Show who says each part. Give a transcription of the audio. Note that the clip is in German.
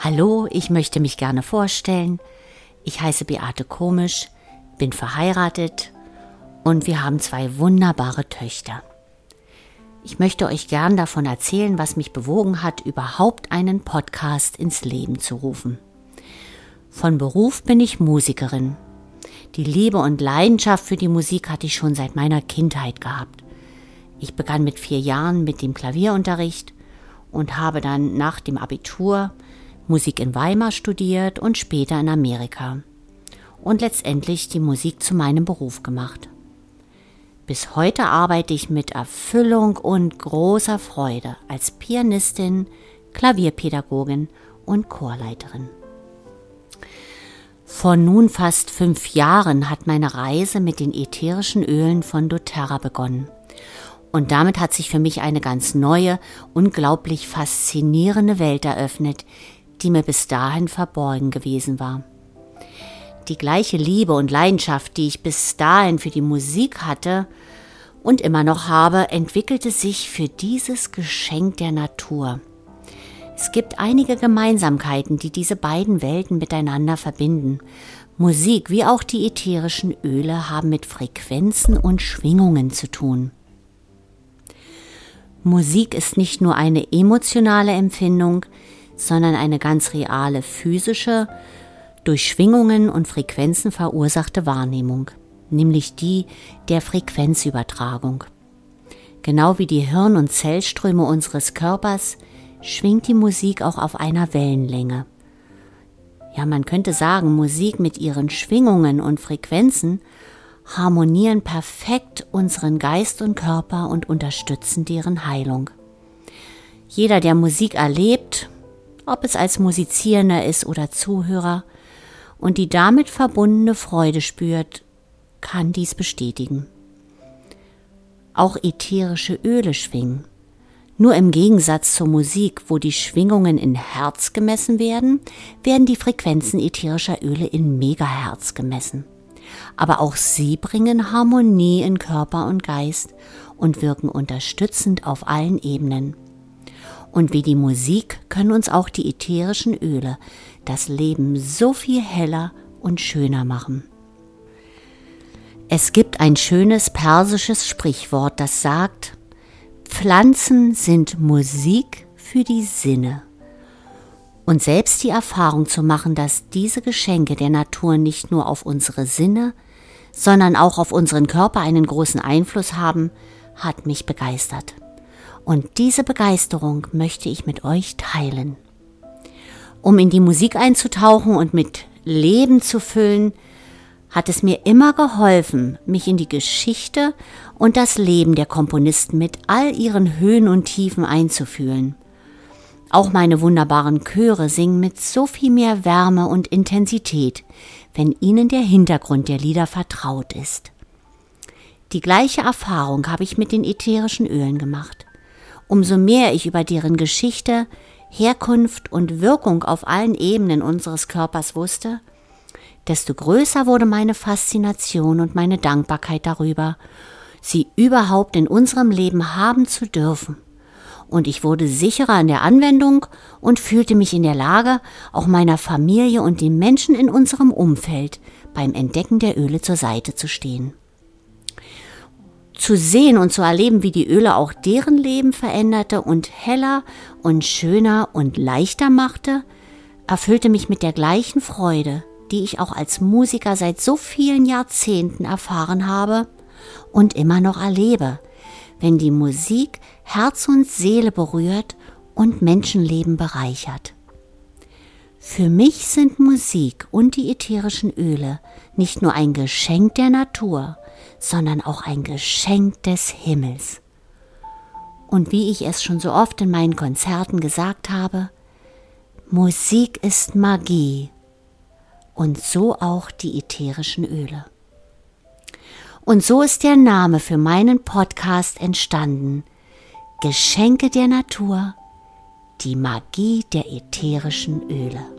Speaker 1: Hallo, ich möchte mich gerne vorstellen. Ich heiße Beate Komisch, bin verheiratet und wir haben zwei wunderbare Töchter. Ich möchte euch gern davon erzählen, was mich bewogen hat, überhaupt einen Podcast ins Leben zu rufen. Von Beruf bin ich Musikerin. Die Liebe und Leidenschaft für die Musik hatte ich schon seit meiner Kindheit gehabt. Ich begann mit vier Jahren mit dem Klavierunterricht und habe dann nach dem Abitur Musik in Weimar studiert und später in Amerika und letztendlich die Musik zu meinem Beruf gemacht. Bis heute arbeite ich mit Erfüllung und großer Freude als Pianistin, Klavierpädagogin und Chorleiterin. Vor nun fast fünf Jahren hat meine Reise mit den ätherischen Ölen von doTERRA begonnen. Und damit hat sich für mich eine ganz neue, unglaublich faszinierende Welt eröffnet, die mir bis dahin verborgen gewesen war. Die gleiche Liebe und Leidenschaft, die ich bis dahin für die Musik hatte und immer noch habe, entwickelte sich für dieses Geschenk der Natur. Es gibt einige Gemeinsamkeiten, die diese beiden Welten miteinander verbinden. Musik wie auch die ätherischen Öle haben mit Frequenzen und Schwingungen zu tun. Musik ist nicht nur eine emotionale Empfindung, sondern eine ganz reale physische, durch Schwingungen und Frequenzen verursachte Wahrnehmung, nämlich die der Frequenzübertragung. Genau wie die Hirn- und Zellströme unseres Körpers schwingt die Musik auch auf einer Wellenlänge. Ja, man könnte sagen, Musik mit ihren Schwingungen und Frequenzen harmonieren perfekt unseren Geist und Körper und unterstützen deren Heilung. Jeder, der Musik erlebt, ob es als Musizierender ist oder Zuhörer, und die damit verbundene Freude spürt, kann dies bestätigen. Auch ätherische Öle schwingen. Nur im Gegensatz zur Musik, wo die Schwingungen in Herz gemessen werden, werden die Frequenzen ätherischer Öle in Megahertz gemessen. Aber auch sie bringen Harmonie in Körper und Geist und wirken unterstützend auf allen Ebenen. Und wie die Musik können uns auch die ätherischen Öle das Leben so viel heller und schöner machen. Es gibt ein schönes persisches Sprichwort, das sagt, Pflanzen sind Musik für die Sinne. Und selbst die Erfahrung zu machen, dass diese Geschenke der Natur nicht nur auf unsere Sinne, sondern auch auf unseren Körper einen großen Einfluss haben, hat mich begeistert. Und diese Begeisterung möchte ich mit euch teilen. Um in die Musik einzutauchen und mit Leben zu füllen, hat es mir immer geholfen, mich in die Geschichte und das Leben der Komponisten mit all ihren Höhen und Tiefen einzufühlen. Auch meine wunderbaren Chöre singen mit so viel mehr Wärme und Intensität, wenn ihnen der Hintergrund der Lieder vertraut ist. Die gleiche Erfahrung habe ich mit den ätherischen Ölen gemacht. Umso mehr ich über deren Geschichte, Herkunft und Wirkung auf allen Ebenen unseres Körpers wusste, desto größer wurde meine Faszination und meine Dankbarkeit darüber, sie überhaupt in unserem Leben haben zu dürfen. Und ich wurde sicherer in der Anwendung und fühlte mich in der Lage, auch meiner Familie und den Menschen in unserem Umfeld beim Entdecken der Öle zur Seite zu stehen zu sehen und zu erleben, wie die Öle auch deren Leben veränderte und heller und schöner und leichter machte, erfüllte mich mit der gleichen Freude, die ich auch als Musiker seit so vielen Jahrzehnten erfahren habe und immer noch erlebe, wenn die Musik Herz und Seele berührt und Menschenleben bereichert. Für mich sind Musik und die ätherischen Öle nicht nur ein Geschenk der Natur, sondern auch ein Geschenk des Himmels. Und wie ich es schon so oft in meinen Konzerten gesagt habe, Musik ist Magie und so auch die ätherischen Öle. Und so ist der Name für meinen Podcast entstanden. Geschenke der Natur, die Magie der ätherischen Öle.